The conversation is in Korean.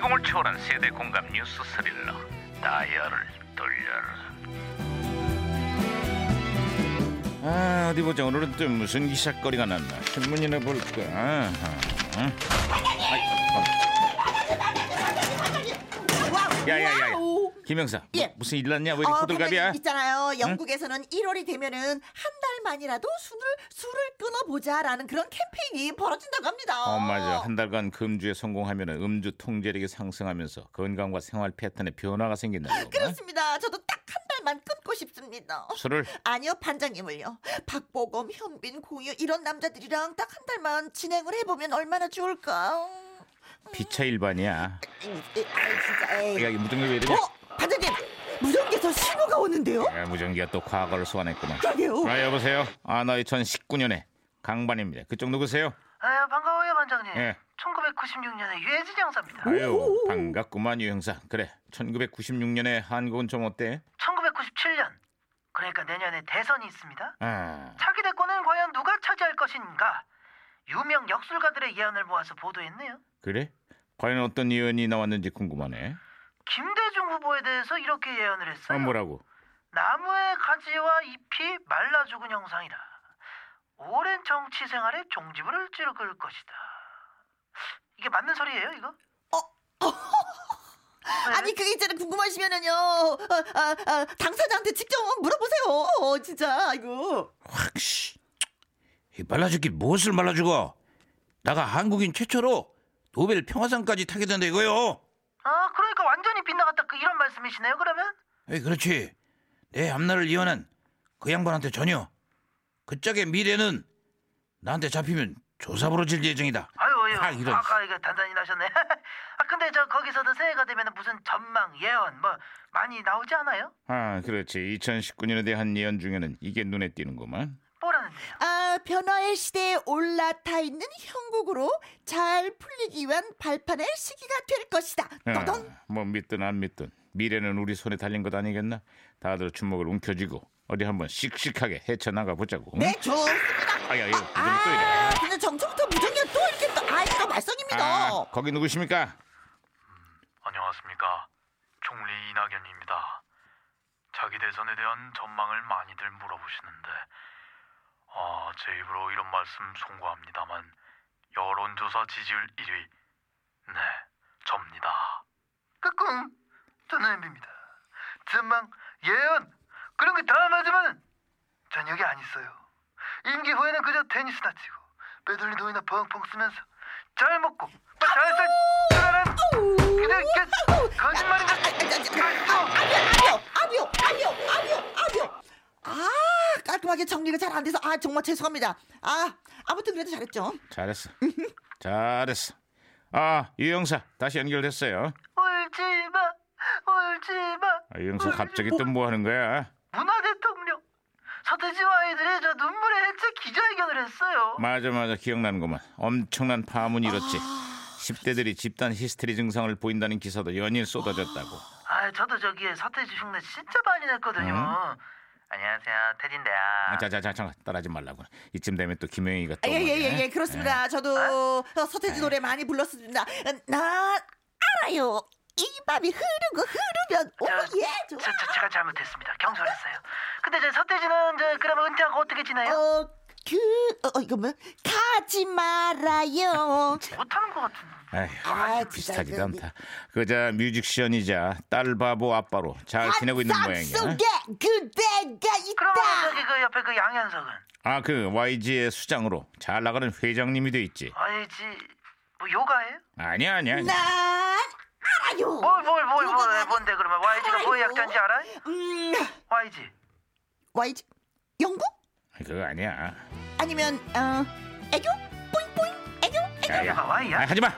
시공을 초월한 세대 공감 뉴스 스릴러 다이얼을 돌려라 아 어디 보자 오늘은 또 무슨 기사거리가 났나 신문이나 볼까 아하. 응? 아이, 어. 야야야야 김영사 뭐, 예. 무슨 일 났냐 왜 이렇게 어, 호들갑이야 있잖아요. 영국에서는 1월이 되면은 한 달만이라도 술을 술을 끊어보자라는 그런 캠페인이 벌어진다고 합니다. 어 맞아 한 달간 금주에 성공하면 음주 통제력이 상승하면서 건강과 생활 패턴에 변화가 생긴다고 그렇습니다. 저도 딱 한 달만 끊고 싶습니다. 술을 아니요, 반장님을요. 박보검, 현빈, 공유 이런 남자들이랑 딱 한 달만 진행을 해보면 얼마나 좋을까. 피차 일반이야 아이, 진짜. 에이. 야, 이 무전기 왜 이러냐? 어, 무전기에서 신호가 오는데요? 야, 무전기가 또 과거를 소환했구만. 그러게요. 아, 여보세요? 아, 나 2019년에 강반입니다. 그쪽 누구세요? 아, 반가워요, 반장님. 예. 1996년에 유해진 형사입니다. 아유, 반갑구만, 유 형사. 그래, 1996년에 한국은 좀 어때? 1997년. 그러니까 내년에 대선이 있습니다. 아, 차기 대권은 과연 누가 차지할 것인가? 유명 역술가들의 예언을 모아서 보도했네요. 그래? 과연 어떤 예언이 나왔는지 궁금하네. 김대중 후보에 대해서 이렇게 예언을 아, 했어요. 뭐라고? 나무의 가지와 잎이 말라 죽은 형상이라. 오랜 정치 생활에 종지부를 찍을 것이다. 이게 맞는 소리예요, 이거? 네. 아니 그게 있잖아 궁금하시면은요 어, 아, 아, 당사자한테 직접 물어보세요 어, 진짜 이거 확, 씨. 이 말라죽기 무엇을 말라죽어? 나가 한국인 최초로 노벨 평화상까지 타게 된다 이거요. 아, 그러니까 완전히 빗나갔다 그 이런 말씀이시네요, 그러면? 에이, 그렇지. 내 앞날을 예언한 그 양반한테 전혀. 그 짝의 미래는 나한테 잡히면 조사부로 질 예정이다. 아유, 아유, 아, 이런. 아까 이거 단단히 나셨네. 아, 근데 저 거기서도 새해가 되면 무슨 전망, 예언 뭐 많이 나오지 않아요? 아, 그렇지. 2019년에 대한 예언 중에는 이게 눈에 띄는구만. 뭐라는데요? 아 변화의 시대에 올라타 있는 형국으로 잘 풀리기 위한 발판의 시기가 될 것이다 떠던 아, 뭐 믿든 안 믿든 미래는 우리 손에 달린 것 아니겠나? 다들 주먹을 움켜쥐고 어디 한번 씩씩하게 헤쳐나가 보자고. 네 좋습니다 아야, 이거 무전기 또 이래. 아 근데 정초부터 무전기가 또 이렇게 또 아이고 말썽입니다 아, 거기 누구십니까? 안녕하십니까. 총리 이낙연입니다. 자기 대선에 대한 전망을 많이들 물어보시는데, 아, 제 입으로 이런 말씀 송구합니다만, 여론조사 지지율 1위, 네, 접니다. 끄꿍 저는 엠비입니다. 전망, 예언 그런 게다 맞으면 전 여기 안 있어요. 임기 후에는 그저 테니스나 치고 빼돌리 돈이나 펑펑 쓰면서 잘 먹고 뭐 잘살 살아난 그냥 그 거짓말인가 아비오 아비오 아비오 아비오 아비오 아 깔끔하게 정리가 잘 안 돼서 아 정말 죄송합니다 아 아무튼 그래도 잘했죠 잘했어. 잘했어. 아, 유 형사 다시 연결됐어요. 울지 마 울지 마 아, 유 형사 갑자기 또 뭐 하는 거야? 문화 대통령 서태지와 아이들이 저 눈물의 해체 기자회견을 했어요. 맞아 맞아 기억나는구만. 엄청난 파문이 일었지. 10대들이 집단 히스테리 증상을 보인다는 기사도 연일 쏟아졌다고. 아, 저도 저기에 서태지 흉내 진짜 많이 냈거든요. 안녕하세요, 테디인데요. 아, 자자자 잠깐 따라하지 말라고. 이쯤 되면 또 김영희가 또 예예예 예, 뭐냐? 예, 그렇습니다 저도 어, 서태지 노래 많이 불렀습니다 난 알아요 이 밤이 흐르고 흐르면 오예 저, 좋아 저, 제가 잘못했습니다. 경솔했어요. 근데 저 서태지는 저 그러면 은퇴하고 어떻게 지내요? 어 그 어, 어, 이거 뭐 가지 말아요 못하는 것 같은데. 에휴, 아, 이거- 않다. 그자 뮤직션이자 딸 바보 아빠로 잘 지내고 있는 모양이야. 속에 그대가 그러면 있다 저기 그 옆에 그 양현석은 아 그 YG의 수장으로 잘 나가는 회장님이 돼 있지. 아니지 뭐 요가해요? 아니야 아니야. 아니야. 난 알아요 뭘 뭘뭘 아니- 뭔데 그러면 YG가 뭐의. 약자인지 알아요? 음 YG YG 영국 그거 아니야. 아니면 어 애교 뿌잉 뿌잉 애교 애교 Y야? 아, 하지 마.